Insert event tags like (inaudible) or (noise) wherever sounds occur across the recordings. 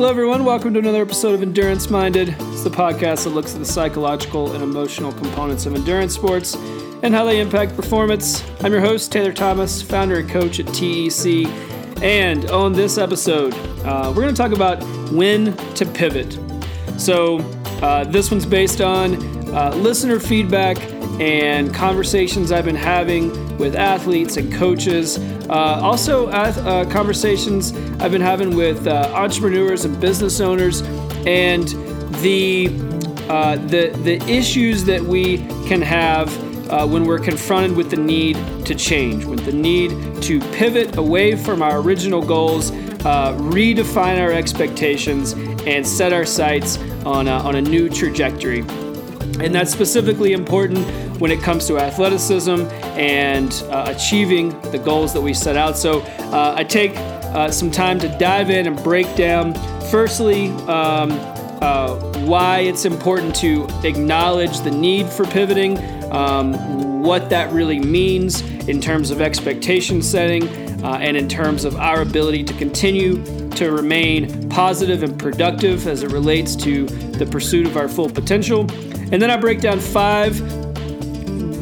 Hello, everyone. Welcome to another episode of Endurance Minded. It's the podcast that looks at the psychological and emotional components of endurance sports and how they impact performance. I'm your host, Taylor Thomas, founder and coach at TEC. And on this episode, uh, we're going to talk about when to pivot. So, uh, this one's based on uh, listener feedback and conversations I've been having with athletes and coaches. Uh, also, uh, conversations I've been having with uh, entrepreneurs and business owners, and the uh, the the issues that we can have uh, when we're confronted with the need to change, with the need to pivot away from our original goals, redefine our expectations, and set our sights on a, on a new trajectory. And that's specifically important when it comes to athleticism and uh, achieving the goals that we set out. So uh, I take uh, some time to dive in and break down, firstly, um, uh, why it's important to acknowledge the need for pivoting, um, what that really means in terms of expectation setting, uh, and in terms of our ability to continue to remain positive and productive as it relates to the pursuit of our full potential. And then I break down five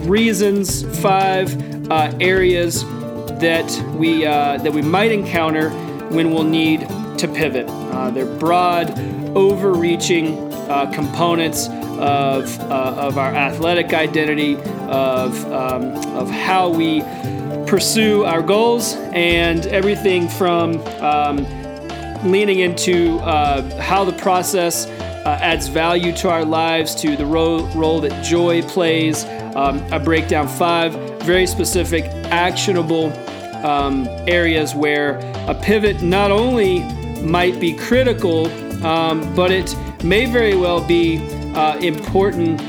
reasons, five uh, areas that we uh, that we might encounter when we'll need to pivot. Uh, they're broad, overreaching uh, components of uh, of our athletic identity, of um, of how we pursue our goals, and everything from um, leaning into uh, how the process adds value to our lives, to the ro- role that joy plays. Um, I break down five very specific, actionable um, areas where a pivot not only might be critical, um, but it may very well be uh, important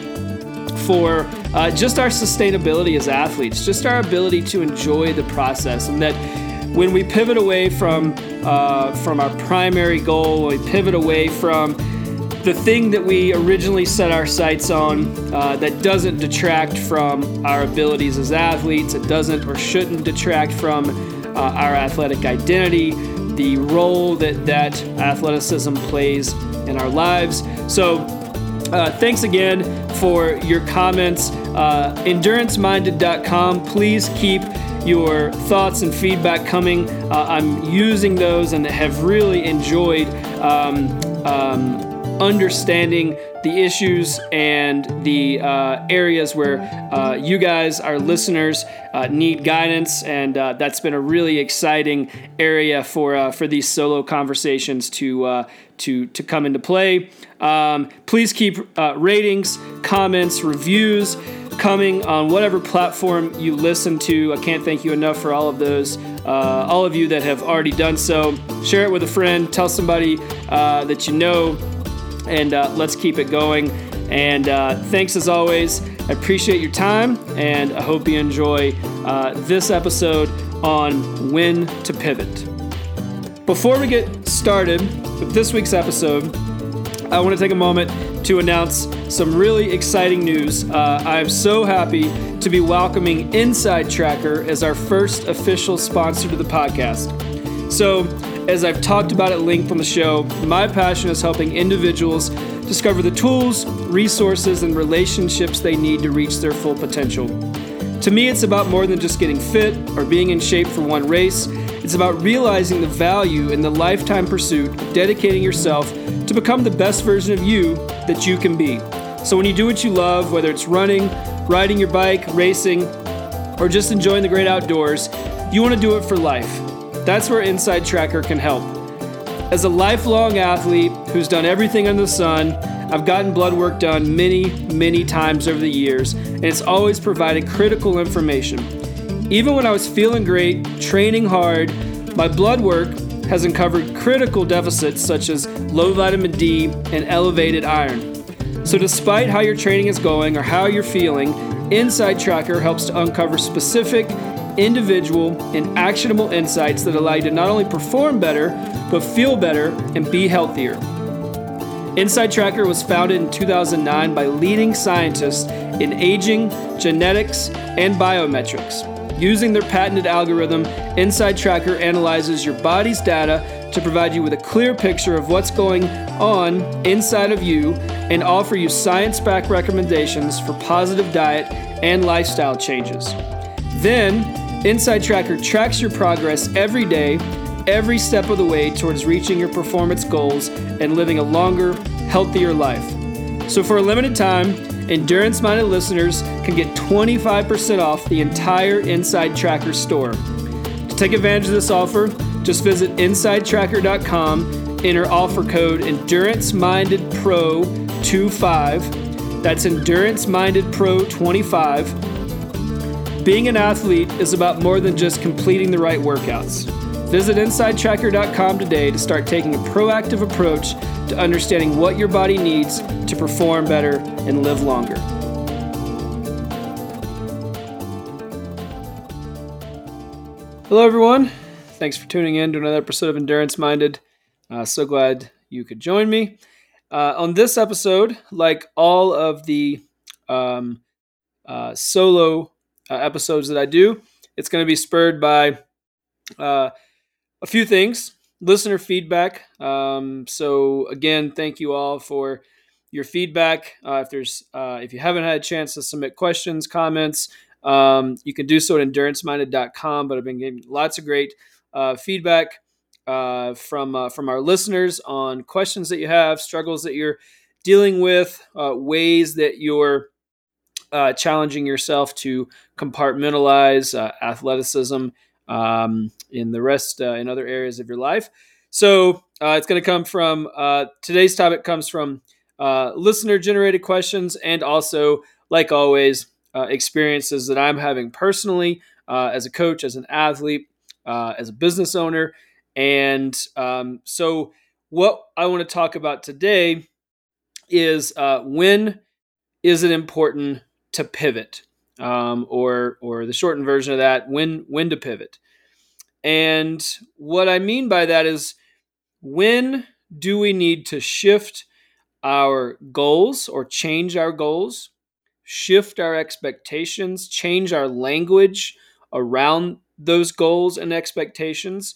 for uh, just our sustainability as athletes, just our ability to enjoy the process, and that when we pivot away from uh, from our primary goal, we pivot away from the thing that we originally set our sights on uh, that doesn't detract from our abilities as athletes, it doesn't or shouldn't detract from uh, our athletic identity, the role that that athleticism plays in our lives. So, uh, thanks again for your comments. Uh, enduranceminded.com. Please keep your thoughts and feedback coming. Uh, I'm using those and have really enjoyed. Um, um, understanding the issues and the uh, areas where uh, you guys, our listeners, uh, need guidance, and uh, that's been a really exciting area for uh, for these solo conversations to uh, to to come into play. Um, please keep ratings, comments, reviews coming on whatever platform you listen to. I can't thank you enough for all of those. all of you that have already done so, share it with a friend. Tell somebody that you know and uh, let's keep it going. And uh, thanks as always. I appreciate your time, and I hope you enjoy uh, this episode on when to pivot. Before we get started with this week's episode, I want to take a moment to announce some really exciting news. Uh, I'm so happy to be welcoming InsideTracker as our first official sponsor to the podcast. So, as I've talked about at length on the show, my passion is helping individuals discover the tools, resources, and relationships they need to reach their full potential. To me, it's about more than just getting fit or being in shape for one race. It's about realizing the value in the lifetime pursuit of dedicating yourself to become the best version of you that you can be. So, when you do what you love, whether it's running, riding your bike, racing, or just enjoying the great outdoors, you want to do it for life. That's where InsideTracker can help. As a lifelong athlete who's done everything under the sun, I've gotten blood work done many, many times over the years, and it's always provided critical information. Even when I was feeling great, training hard, my blood work has uncovered critical deficits such as low vitamin D and elevated iron. So, despite how your training is going or how you're feeling, InsideTracker helps to uncover specific individual, and actionable insights that allow you to not only perform better, but feel better and be healthier. InsideTracker was founded in 2009 by leading scientists in aging, genetics, and biometrics. Using their patented algorithm, InsideTracker analyzes your body's data to provide you with a clear picture of what's going on inside of you and offer you science backed recommendations for positive diet and lifestyle changes. Then, InsideTracker tracks your progress every day, every step of the way towards reaching your performance goals and living a longer, healthier life. So, for a limited time, endurance minded listeners can get 25% off the entire InsideTracker store. To take advantage of this offer, just visit InsideTracker.com, enter offer code Endurance Minded Pro 25. That's Endurance Minded Pro 25. Being an athlete is about more than just completing the right workouts. Visit InsideTracker.com today to start taking a proactive approach to understanding what your body needs to perform better and live longer. Hello, everyone. Thanks for tuning in to another episode of Endurance Minded. Uh, so glad you could join me. Uh, on this episode, like all of the um, uh, solo uh, episodes that I do, it's going to be spurred by uh, a few things listener feedback. Um, so again, thank you all for your feedback. Uh, if there's uh, if you haven't had a chance to submit questions, comments, um, you can do so at enduranceminded.com. But I've been getting lots of great uh, feedback uh, from from our listeners on questions that you have, struggles that you're dealing with, ways that you're challenging yourself to compartmentalize athleticism um, in the rest uh, in other areas of your life. So uh, it's going to come from uh, today's topic comes from uh, listener generated questions and also, like always, uh, experiences that I'm having personally uh, as a coach, as an athlete, as a business owner. And um, so, what I want to talk about today is when is it important to pivot? um, or or the shortened version of that, when when to pivot. And what I mean by that is when do we need to shift our goals or change our goals, shift our expectations, change our language around those goals and expectations.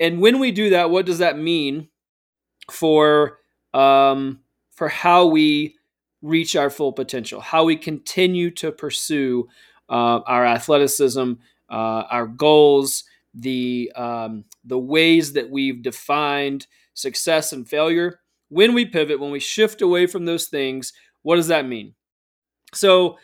And when we do that, what does that mean for um, for how we reach our full potential, how we continue to pursue uh, our athleticism, uh, our goals, the um, the ways that we've defined success and failure. When we pivot, when we shift away from those things, what does that mean? So,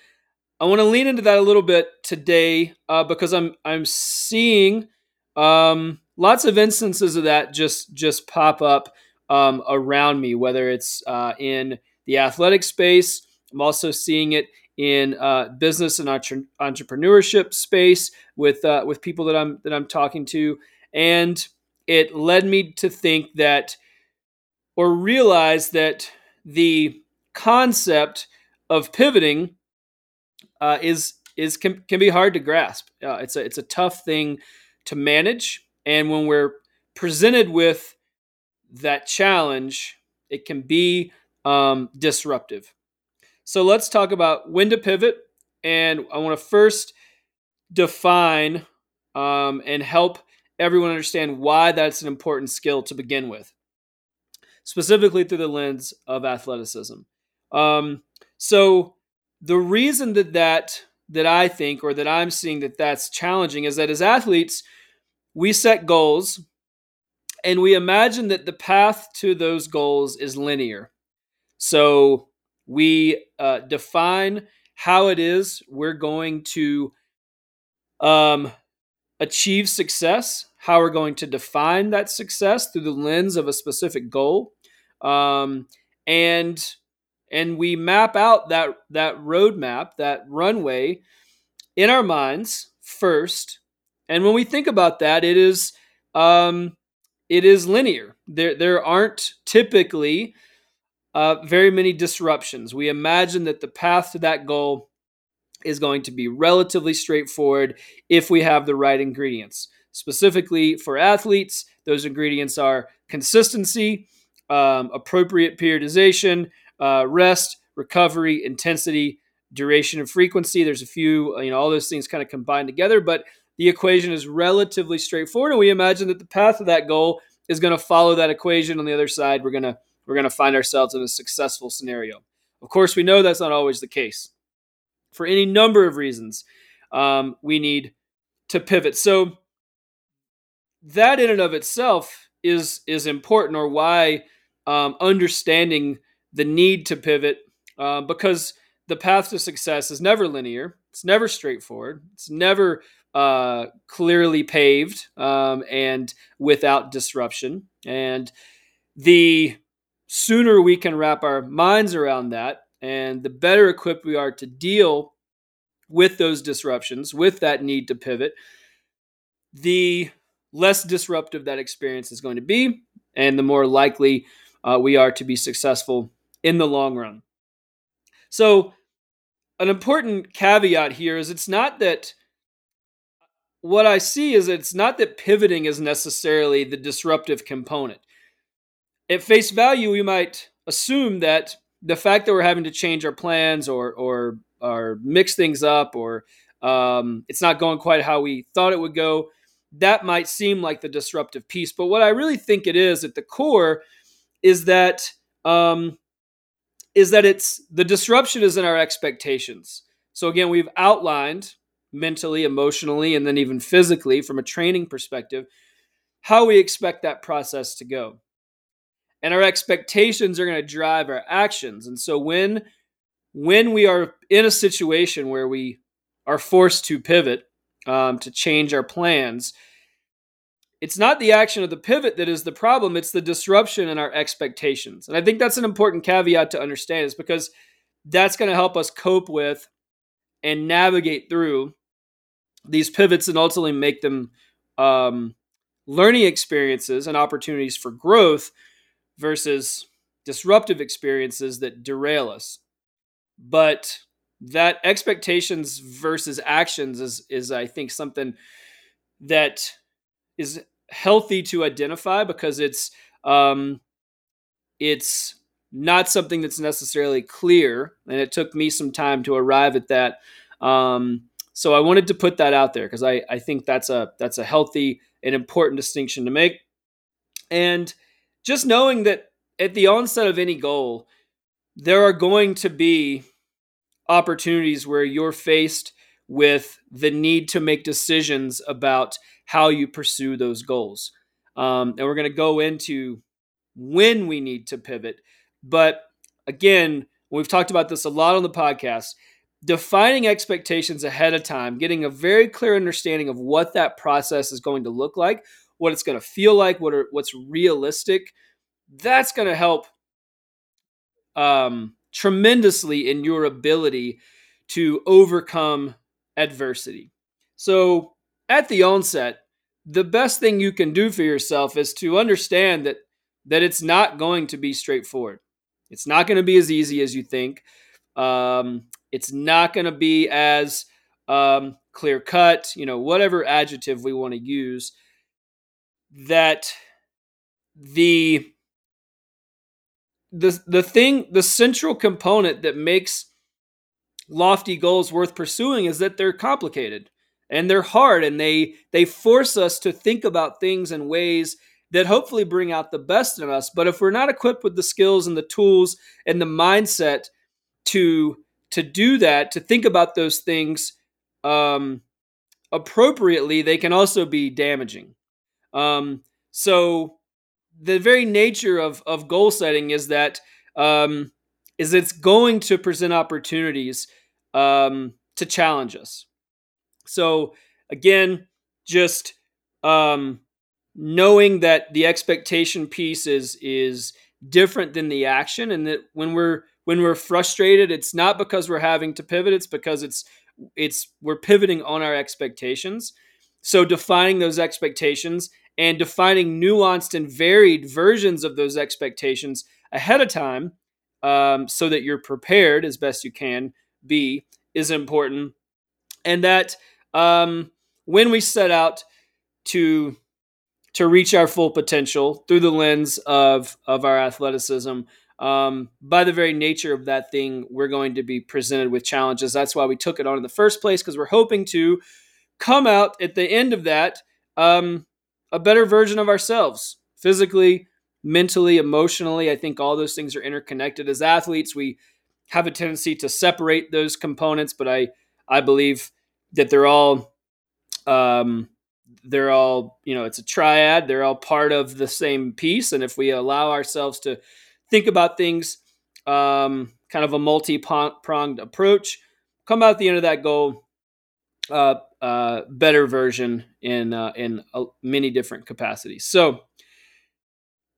I want to lean into that a little bit today uh, because I'm I'm seeing um, lots of instances of that just just pop up um, around me, whether it's uh, in the athletic space. I'm also seeing it in uh, business and entre- entrepreneurship space with uh, with people that I'm that I'm talking to, and it led me to think that or realize that the concept of pivoting uh, is is can, can be hard to grasp. Uh, it's a it's a tough thing to manage, and when we're presented with that challenge, it can be um, disruptive. So let's talk about when to pivot. And I want to first define um, and help everyone understand why that's an important skill to begin with, specifically through the lens of athleticism. Um, so the reason that that that I think or that I'm seeing that that's challenging is that as athletes, we set goals and we imagine that the path to those goals is linear. So we uh, define how it is we're going to um, achieve success, how we're going to define that success through the lens of a specific goal, um, and and we map out that that roadmap, that runway, in our minds first. And when we think about that, it is um, it is linear. There there aren't typically uh, very many disruptions. We imagine that the path to that goal is going to be relatively straightforward if we have the right ingredients. Specifically for athletes, those ingredients are consistency, um, appropriate periodization, uh, rest, recovery, intensity, duration and frequency. There's a few, you know, all those things kind of combined together, but the equation is relatively straightforward. And we imagine that the path of that goal is going to follow that equation. On the other side, we're going to we're going to find ourselves in a successful scenario. Of course, we know that's not always the case. For any number of reasons, um, we need to pivot. So that in and of itself is is important, or why um, understanding the need to pivot, uh, because the path to success is never linear. It's never straightforward. It's never uh, clearly paved um, and without disruption. And the sooner we can wrap our minds around that, and the better equipped we are to deal with those disruptions, with that need to pivot, the less disruptive that experience is going to be, and the more likely uh, we are to be successful in the long run. So, an important caveat here is it's not that what I see is it's not that pivoting is necessarily the disruptive component. At face value, we might assume that the fact that we're having to change our plans or or or mix things up or um, it's not going quite how we thought it would go, that might seem like the disruptive piece. But what I really think it is at the core is that um, is that it's the disruption is in our expectations. So again, we've outlined mentally, emotionally, and then even physically from a training perspective how we expect that process to go. And our expectations are going to drive our actions. And so when when we are in a situation where we are forced to pivot, um, to change our plans, it's not the action of the pivot that is the problem, it's the disruption in our expectations. And I think that's an important caveat to understand, is because that's going to help us cope with and navigate through these pivots and ultimately make them um, learning experiences and opportunities for growth versus disruptive experiences that derail us. But that expectations versus actions is is I think something that is healthy to identify because it's um, it's not something that's necessarily clear, and it took me some time to arrive at that. Um, so I wanted to put that out there because I, I think that's a that's a healthy and important distinction to make. And just knowing that at the onset of any goal, there are going to be opportunities where you're faced with the need to make decisions about how you pursue those goals. Um, and we're going to go into when we need to pivot. But again, we've talked about this a lot on the podcast. Defining expectations ahead of time, getting a very clear understanding of what that process is going to look like, what it's going to feel like, what are, what's realistic, that's going to help um, tremendously in your ability to overcome adversity. So, at the onset, the best thing you can do for yourself is to understand that that it's not going to be straightforward. It's not going to be as easy as you think. Um, it's not going to be as um, clear cut. You know, whatever adjective we want to use. That the the the thing the central component that makes lofty goals worth pursuing is that they're complicated and they're hard and they they force us to think about things in ways that hopefully bring out the best in us. But if we're not equipped with the skills and the tools and the mindset to to do that to think about those things um, appropriately they can also be damaging um, so the very nature of of goal setting is that um, is it's going to present opportunities um, to challenge us. So again, just um, knowing that the expectation piece is is different than the action, and that when we're when we're frustrated, it's not because we're having to pivot; it's because it's it's we're pivoting on our expectations. So defining those expectations and defining nuanced and varied versions of those expectations ahead of time um, so that you're prepared as best you can be is important. And that um, when we set out to to reach our full potential through the lens of of our athleticism, um, by the very nature of that thing, we're going to be presented with challenges. That's why we took it on in the first place because we're hoping to come out at the end of that um, a better version of ourselves physically, mentally, emotionally. I think all those things are interconnected. As athletes, we have a tendency to separate those components, but I I believe that they're all um, they're all you know it's a triad. They're all part of the same piece, and if we allow ourselves to think about things um, kind of a multi pronged approach, come out the end of that goal uh, uh, better version in uh, in uh, many different capacities. So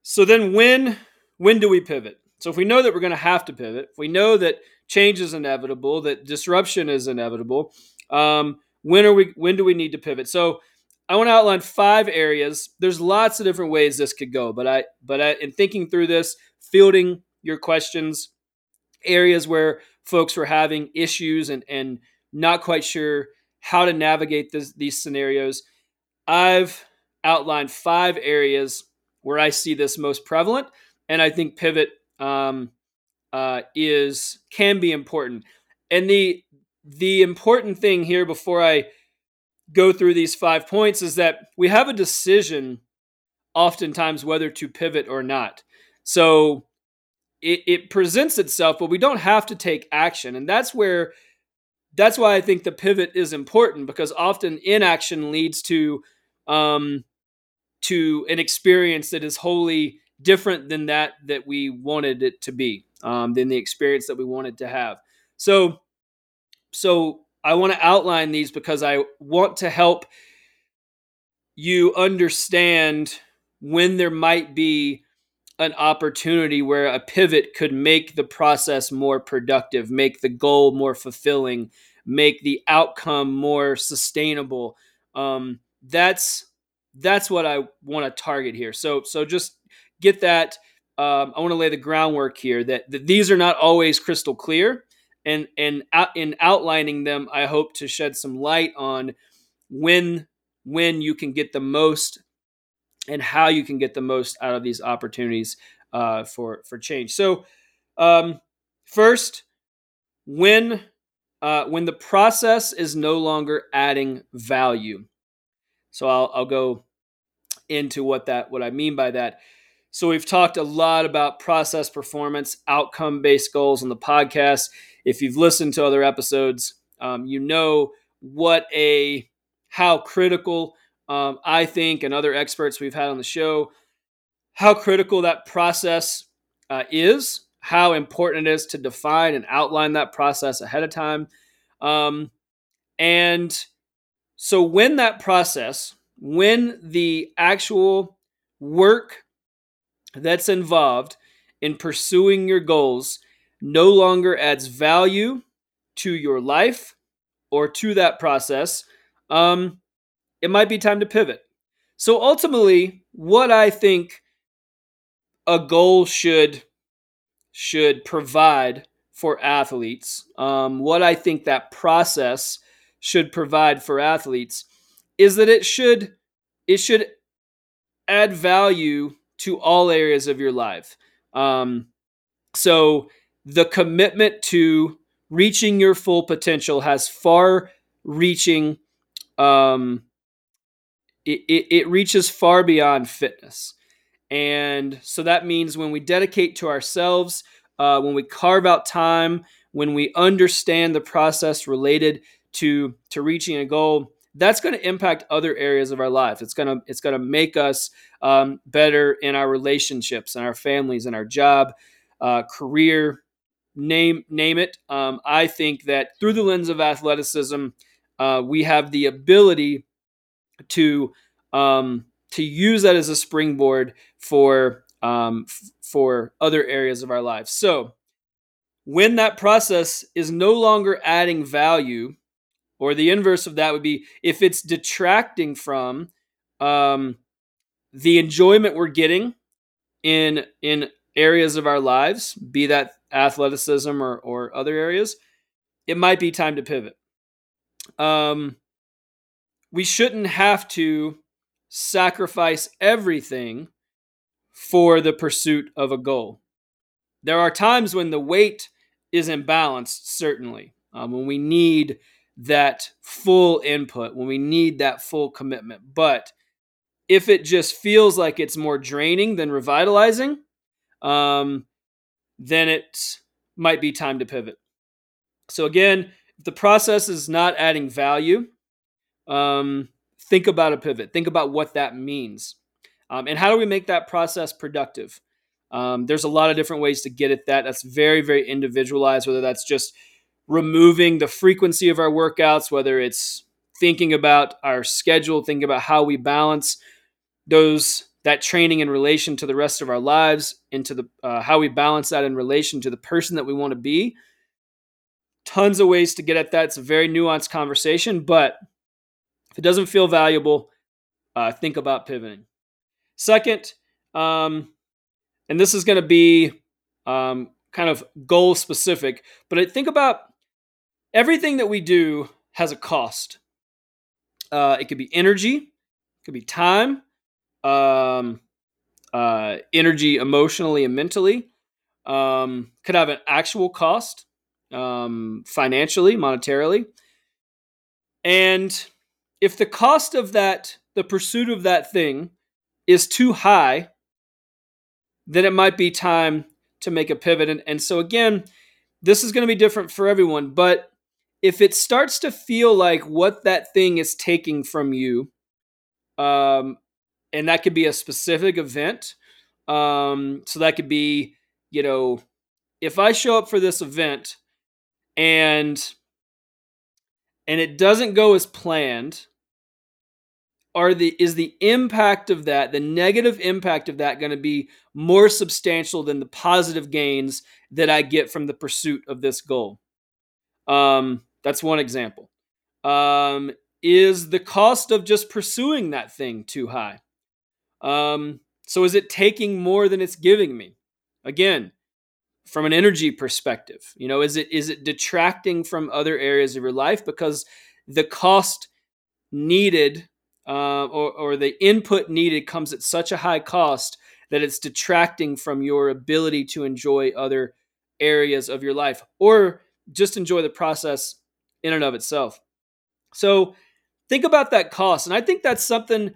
so then when when do we pivot? So if we know that we're going to have to pivot, if we know that change is inevitable, that disruption is inevitable, um, when are we? When do we need to pivot? So I want to outline five areas. There's lots of different ways this could go, but I but I, in thinking through this, fielding your questions, areas where folks were having issues and and not quite sure how to navigate this, these scenarios, I've outlined five areas where I see this most prevalent, and I think pivot um, uh, is can be important. And the the important thing here before I go through these five points is that we have a decision oftentimes whether to pivot or not. So it, it presents itself, but we don't have to take action, and that's where that's why I think the pivot is important because often inaction leads to um, to an experience that is wholly different than that that we wanted it to be, um, than the experience that we wanted to have. So, so I want to outline these because I want to help you understand when there might be an opportunity where a pivot could make the process more productive, make the goal more fulfilling, make the outcome more sustainable. Um, that's that's what I want to target here. So so just get that. Um, I want to lay the groundwork here that, that these are not always crystal clear, and and out, in outlining them, I hope to shed some light on when when you can get the most and how you can get the most out of these opportunities uh, for for change. So, um, first, when uh, when the process is no longer adding value. So I'll I'll go into what that what I mean by that. So we've talked a lot about process performance, outcome based goals on the podcast. If you've listened to other episodes, um, you know what a how critical um, I think, and other experts we've had on the show, how critical that process uh, is, how important it is to define and outline that process ahead of time. Um, and so, when that process, when the actual work that's involved in pursuing your goals no longer adds value to your life or to that process, um, it might be time to pivot. So ultimately, what I think a goal should should provide for athletes, um, what I think that process should provide for athletes, is that it should it should add value to all areas of your life. Um, so the commitment to reaching your full potential has far reaching um, it, it, it reaches far beyond fitness. And so that means when we dedicate to ourselves, uh, when we carve out time, when we understand the process related to to reaching a goal, that's going to impact other areas of our life. It's gonna it's gonna make us um, better in our relationships and our families and our job, uh, career, name name it. Um, I think that through the lens of athleticism, uh, we have the ability to um, to use that as a springboard for um, f- for other areas of our lives. So when that process is no longer adding value, or the inverse of that would be if it's detracting from um, the enjoyment we're getting in in areas of our lives, be that athleticism or, or other areas, it might be time to pivot. Um, we shouldn't have to sacrifice everything for the pursuit of a goal. there are times when the weight is imbalanced, certainly, um, when we need that full input, when we need that full commitment. But if it just feels like it's more draining than revitalizing, um, then it might be time to pivot. So, again, if the process is not adding value, um, think about a pivot. Think about what that means. Um, and how do we make that process productive? Um, there's a lot of different ways to get at that. That's very, very individualized, whether that's just removing the frequency of our workouts, whether it's thinking about our schedule, thinking about how we balance those that training in relation to the rest of our lives, into the uh, how we balance that in relation to the person that we want to be. Tons of ways to get at that. It's a very nuanced conversation, but if it doesn't feel valuable, uh, think about pivoting. Second, um, and this is going to be um, kind of goal specific, but I think about everything that we do has a cost. Uh, it could be energy, it could be time, um, uh, energy emotionally and mentally. Um, could have an actual cost um, financially, monetarily. And if the cost of that, the pursuit of that thing, is too high, then it might be time to make a pivot. And, and so, again, this is going to be different for everyone. But if it starts to feel like what that thing is taking from you, um, and that could be a specific event. Um, so that could be, you know, if I show up for this event and and it doesn't go as planned, are the is the impact of that, the negative impact of that going to be more substantial than the positive gains that I get from the pursuit of this goal? Um, that's one example. Um, is the cost of just pursuing that thing too high? Um, so is it taking more than it's giving me? Again, from an energy perspective, you know, is it is it detracting from other areas of your life because the cost needed uh, or, or the input needed comes at such a high cost that it's detracting from your ability to enjoy other areas of your life or just enjoy the process in and of itself. So think about that cost. And I think that's something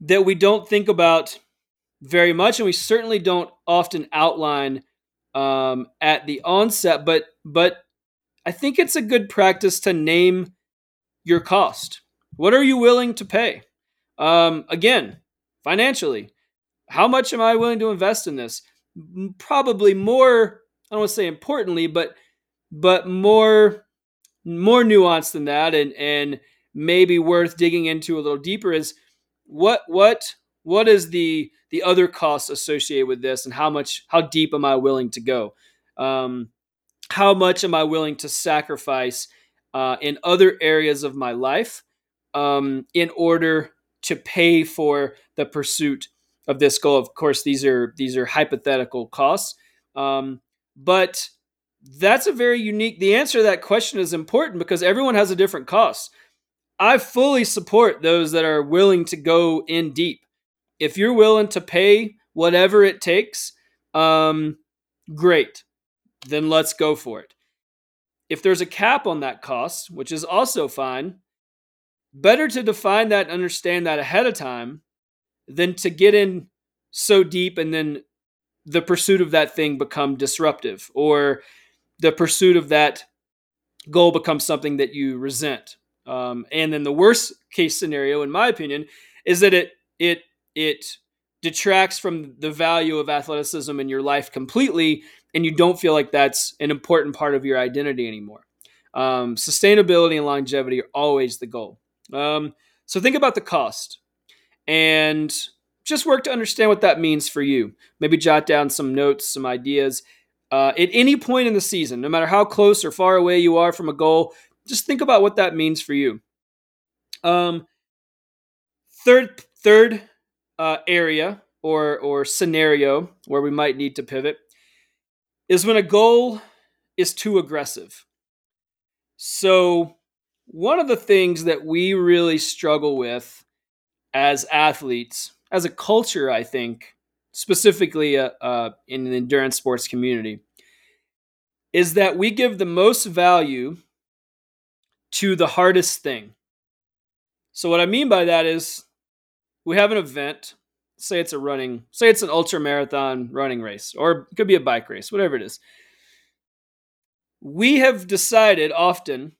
that we don't think about very much, and we certainly don't often outline um, at the onset. But but I think it's a good practice to name your cost. What are you willing to pay? Um, again, financially, how much am I willing to invest in this? Probably more. I don't want to say importantly, but but more more nuanced than that, and and maybe worth digging into a little deeper is what what what is the the other costs associated with this and how much how deep am i willing to go? Um, how much am i willing to sacrifice uh, in other areas of my life um, in order to pay for the pursuit of this goal? Of course these are these are hypothetical costs um, but that's a very unique the answer to that question is important because everyone has a different cost. I fully support those that are willing to go in deep. If you're willing to pay whatever it takes, um, great. Then let's go for it. If there's a cap on that cost, which is also fine, better to define that and understand that ahead of time than to get in so deep and then the pursuit of that thing become disruptive or the pursuit of that goal becomes something that you resent um, and then the worst case scenario, in my opinion, is that it it it detracts from the value of athleticism in your life completely, and you don't feel like that's an important part of your identity anymore. Um, sustainability and longevity are always the goal. Um, so think about the cost and just work to understand what that means for you. Maybe jot down some notes, some ideas. Uh, at any point in the season, no matter how close or far away you are from a goal, just think about what that means for you. Um, third third uh, area or or scenario where we might need to pivot is when a goal is too aggressive. So one of the things that we really struggle with as athletes, as a culture, I think, specifically uh, uh, in the endurance sports community, is that we give the most value to the hardest thing. So, what I mean by that is we have an event, say it's a running, say it's an ultra marathon running race, or it could be a bike race, whatever it is. We have decided often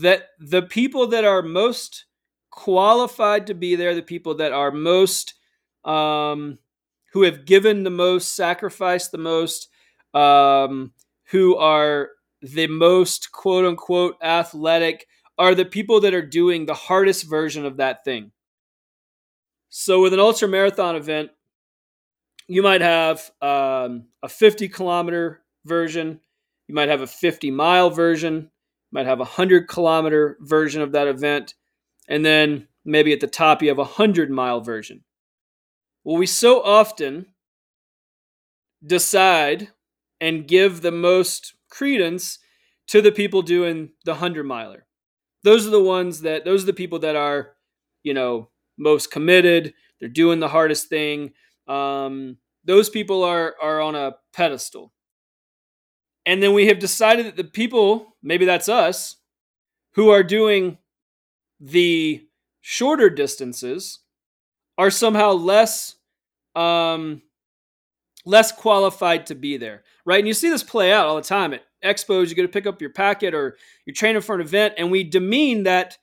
that the people that are most qualified to be there, the people that are most, um, who have given the most, sacrificed the most, um, who are the most quote unquote athletic, are the people that are doing the hardest version of that thing. So, with an ultra marathon event, you might have um, a 50 kilometer version, you might have a 50 mile version, might have a 100 kilometer version of that event, and then maybe at the top you have a 100 mile version. Well, we so often decide and give the most credence to the people doing the 100 miler. Those are the ones that, those are the people that are, you know, most committed. They're doing the hardest thing. Um, those people are, are on a pedestal. And then we have decided that the people, maybe that's us, who are doing the shorter distances are somehow less um, less qualified to be there, right? And you see this play out all the time at expos. You go to pick up your packet or you're training for an event, and we demean that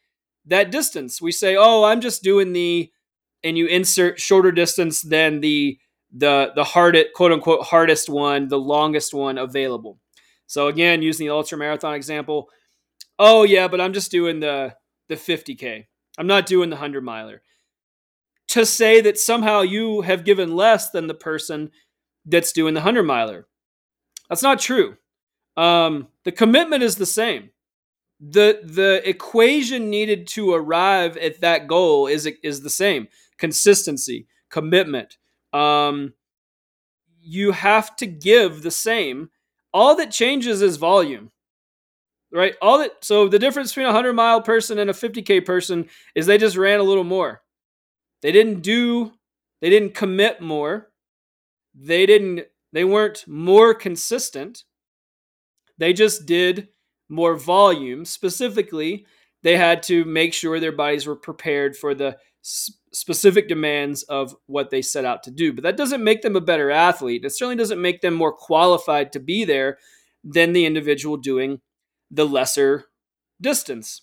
that distance. We say, "Oh, I'm just doing the," and you insert shorter distance than the the the hardest quote unquote hardest one, the longest one available. So again, using the ultra marathon example, oh yeah, but I'm just doing the the 50k. I'm not doing the 100 miler. To say that somehow you have given less than the person that's doing the 100 miler. That's not true. Um, the commitment is the same. The the equation needed to arrive at that goal is is the same. Consistency, commitment. Um, you have to give the same all that changes is volume. Right? All that so the difference between a 100 mile person and a 50k person is they just ran a little more. They didn't do they didn't commit more. They didn't they weren't more consistent. They just did more volume. Specifically, they had to make sure their bodies were prepared for the specific demands of what they set out to do. But that doesn't make them a better athlete. It certainly doesn't make them more qualified to be there than the individual doing the lesser distance.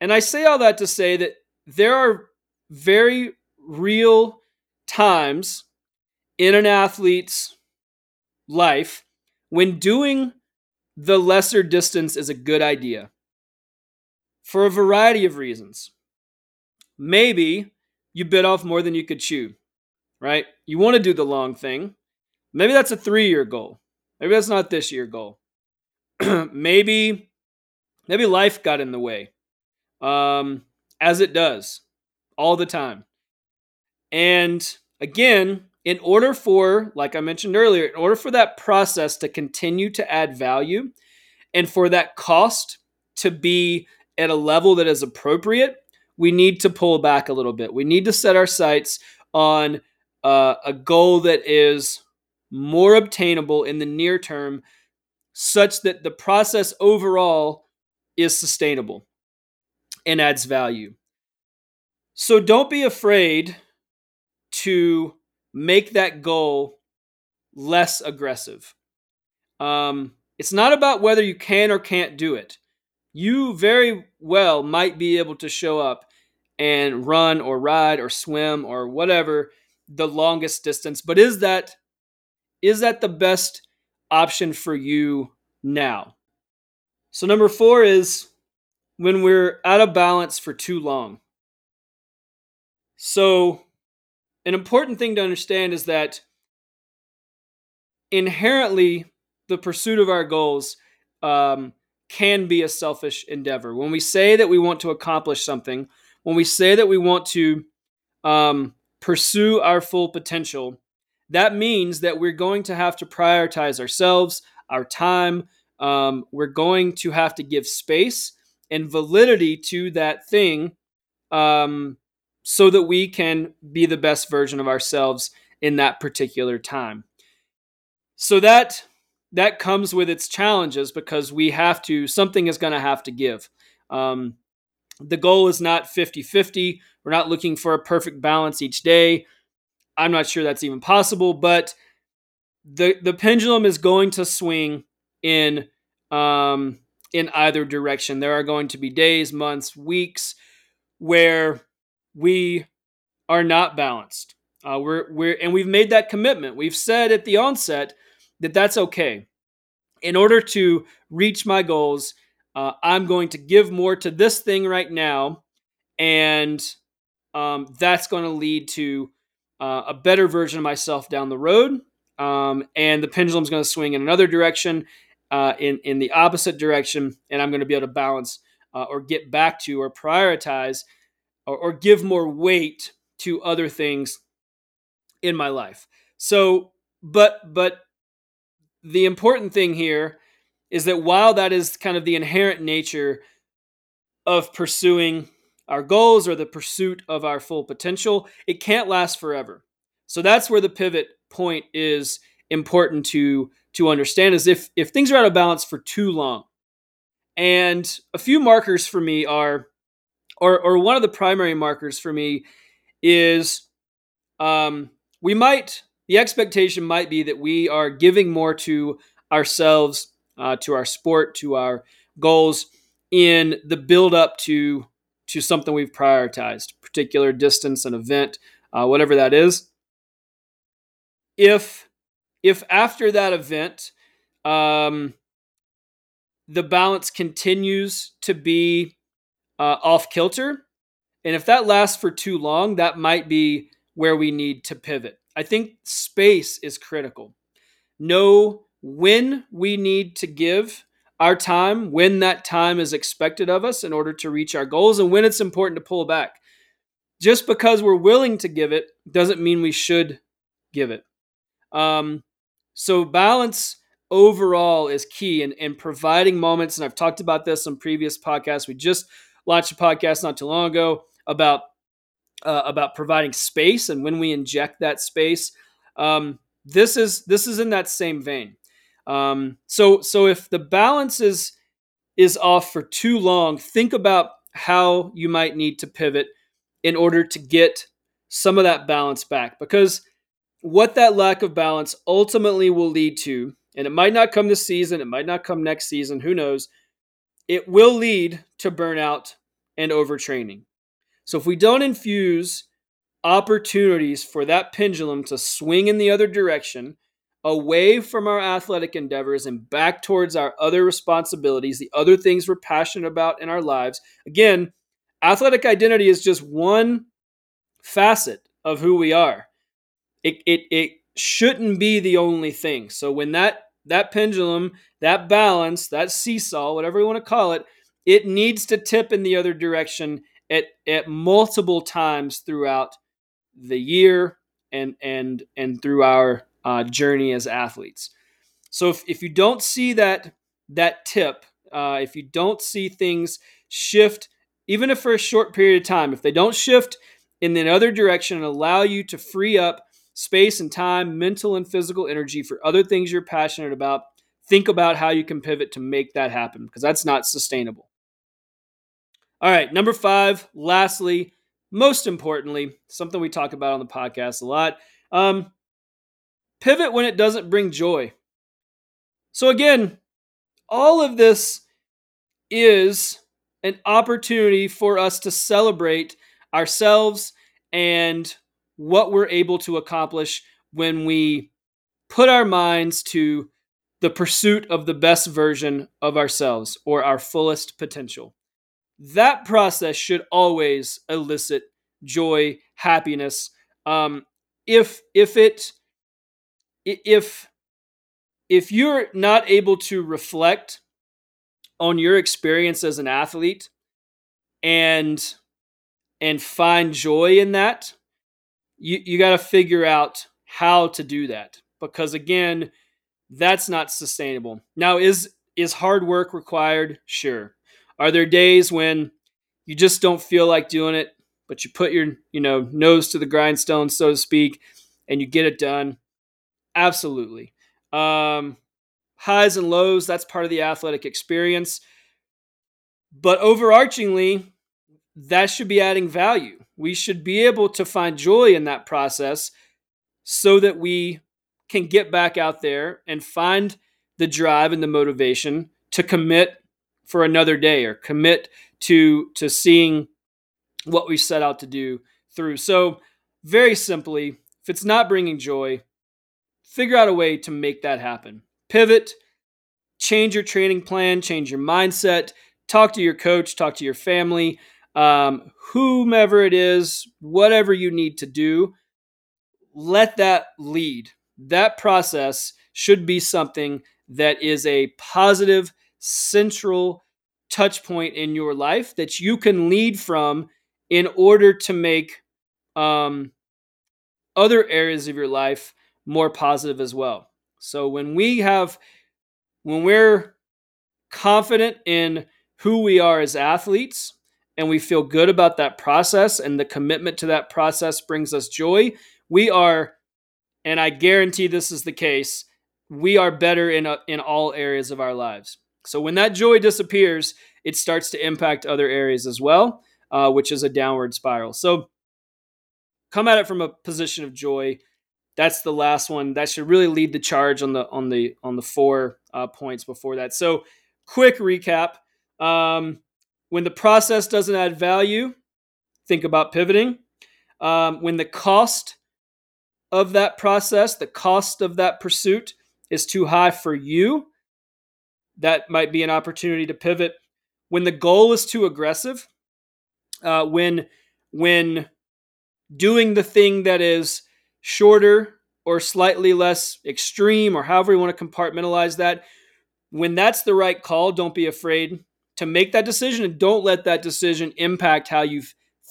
And I say all that to say that there are very real times in an athlete's life when doing the lesser distance is a good idea for a variety of reasons. Maybe you bit off more than you could chew, right? You want to do the long thing. Maybe that's a three year goal. Maybe that's not this year goal. (clears throat) maybe, maybe life got in the way, um, as it does all the time. And again, in order for, like I mentioned earlier, in order for that process to continue to add value and for that cost to be at a level that is appropriate, we need to pull back a little bit. We need to set our sights on uh, a goal that is more obtainable in the near term, such that the process overall is sustainable and adds value. So don't be afraid to make that goal less aggressive. Um, it's not about whether you can or can't do it. You very well might be able to show up and run or ride or swim or whatever the longest distance but is that is that the best option for you now? So number 4 is when we're out of balance for too long. So an important thing to understand is that inherently the pursuit of our goals um, can be a selfish endeavor. When we say that we want to accomplish something, when we say that we want to um, pursue our full potential, that means that we're going to have to prioritize ourselves, our time. Um, we're going to have to give space and validity to that thing um, so that we can be the best version of ourselves in that particular time. So that that comes with its challenges because we have to something is going to have to give. Um, the goal is not 50-50. We're not looking for a perfect balance each day. I'm not sure that's even possible, but the the pendulum is going to swing in um, in either direction. There are going to be days, months, weeks where we are not balanced. Uh, we're we're and we've made that commitment. We've said at the onset that that's okay. In order to reach my goals, uh, I'm going to give more to this thing right now, and um, that's going to lead to uh, a better version of myself down the road. Um, and the pendulum's going to swing in another direction, uh, in in the opposite direction, and I'm going to be able to balance uh, or get back to or prioritize or, or give more weight to other things in my life. So, but but the important thing here is that while that is kind of the inherent nature of pursuing our goals or the pursuit of our full potential, it can't last forever. So that's where the pivot point is important to to understand is if if things are out of balance for too long. And a few markers for me are or or one of the primary markers for me is um we might the expectation might be that we are giving more to ourselves, uh, to our sport, to our goals in the build up to to something we've prioritized, particular distance, an event, uh, whatever that is. If if after that event, um, the balance continues to be uh, off kilter, and if that lasts for too long, that might be where we need to pivot. I think space is critical. Know when we need to give our time, when that time is expected of us in order to reach our goals, and when it's important to pull back. Just because we're willing to give it doesn't mean we should give it. Um, so, balance overall is key in, in providing moments. And I've talked about this on previous podcasts. We just launched a podcast not too long ago about uh, about providing space and when we inject that space. Um, this is this is in that same vein. Um, so so if the balance is is off for too long, think about how you might need to pivot in order to get some of that balance back because what that lack of balance ultimately will lead to and it might not come this season it might not come next season who knows it will lead to burnout and overtraining so if we don't infuse opportunities for that pendulum to swing in the other direction, away from our athletic endeavors and back towards our other responsibilities, the other things we're passionate about in our lives. Again, athletic identity is just one facet of who we are. It, it, it shouldn't be the only thing. So when that that pendulum, that balance, that seesaw, whatever you want to call it, it needs to tip in the other direction at at multiple times throughout the year and and and through our uh, journey as athletes. So if, if you don't see that that tip, uh, if you don't see things shift, even if for a short period of time, if they don't shift in the other direction and allow you to free up space and time, mental and physical energy for other things you're passionate about, think about how you can pivot to make that happen because that's not sustainable. All right, number five, lastly, most importantly, something we talk about on the podcast a lot. Um, pivot when it doesn't bring joy. So, again, all of this is an opportunity for us to celebrate ourselves and what we're able to accomplish when we put our minds to the pursuit of the best version of ourselves or our fullest potential that process should always elicit joy, happiness. Um, if if it if if you're not able to reflect on your experience as an athlete and and find joy in that, you you got to figure out how to do that because again, that's not sustainable. Now is is hard work required? Sure. Are there days when you just don't feel like doing it, but you put your, you know, nose to the grindstone, so to speak, and you get it done, absolutely. Um, highs and lows, that's part of the athletic experience. But overarchingly, that should be adding value. We should be able to find joy in that process so that we can get back out there and find the drive and the motivation to commit for another day or commit to to seeing what we set out to do through. So, very simply, if it's not bringing joy, figure out a way to make that happen. Pivot, change your training plan, change your mindset, talk to your coach, talk to your family, um, whomever it is, whatever you need to do, let that lead. That process should be something that is a positive, central touch point in your life that you can lead from in order to make um, other areas of your life more positive as well. So when we have, when we're confident in who we are as athletes and we feel good about that process and the commitment to that process brings us joy, we are, and I guarantee this is the case, we are better in, a, in all areas of our lives. So when that joy disappears, it starts to impact other areas as well, uh, which is a downward spiral. So come at it from a position of joy. That's the last one. That should really lead the charge on the on the on the four uh, points before that. So quick recap um, when the process doesn't add value, think about pivoting. Um, when the cost of that process, the cost of that pursuit is too high for you, that might be an opportunity to pivot. When the goal is too aggressive, uh, when when doing the thing that is shorter or slightly less extreme, or however you want to compartmentalize that, when that's the right call, don't be afraid to make that decision and don't let that decision impact how you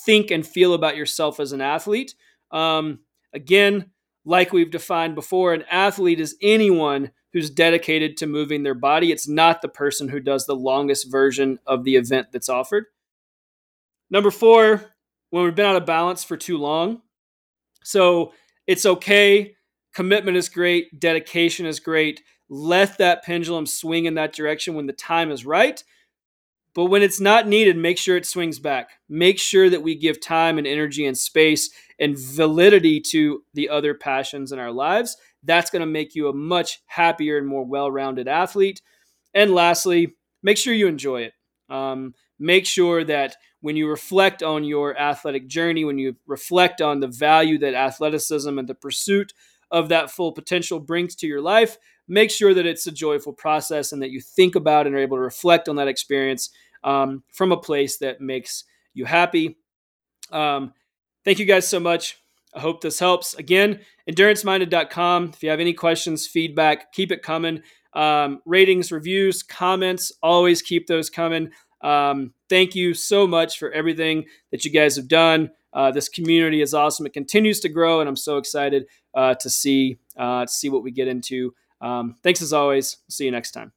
think and feel about yourself as an athlete. Um, again, like we've defined before, an athlete is anyone who's dedicated to moving their body. It's not the person who does the longest version of the event that's offered. Number four, when we've been out of balance for too long. So it's okay. Commitment is great. Dedication is great. Let that pendulum swing in that direction when the time is right. But when it's not needed, make sure it swings back. Make sure that we give time and energy and space and validity to the other passions in our lives. That's going to make you a much happier and more well rounded athlete. And lastly, make sure you enjoy it. Um, make sure that when you reflect on your athletic journey, when you reflect on the value that athleticism and the pursuit of that full potential brings to your life, make sure that it's a joyful process and that you think about and are able to reflect on that experience um, from a place that makes you happy. Um, thank you guys so much. I hope this helps. Again, enduranceminded.com. If you have any questions, feedback, keep it coming. Um, ratings, reviews, comments, always keep those coming. Um, thank you so much for everything that you guys have done. Uh, this community is awesome. It continues to grow, and I'm so excited uh, to see uh, to see what we get into. Um, thanks as always. See you next time.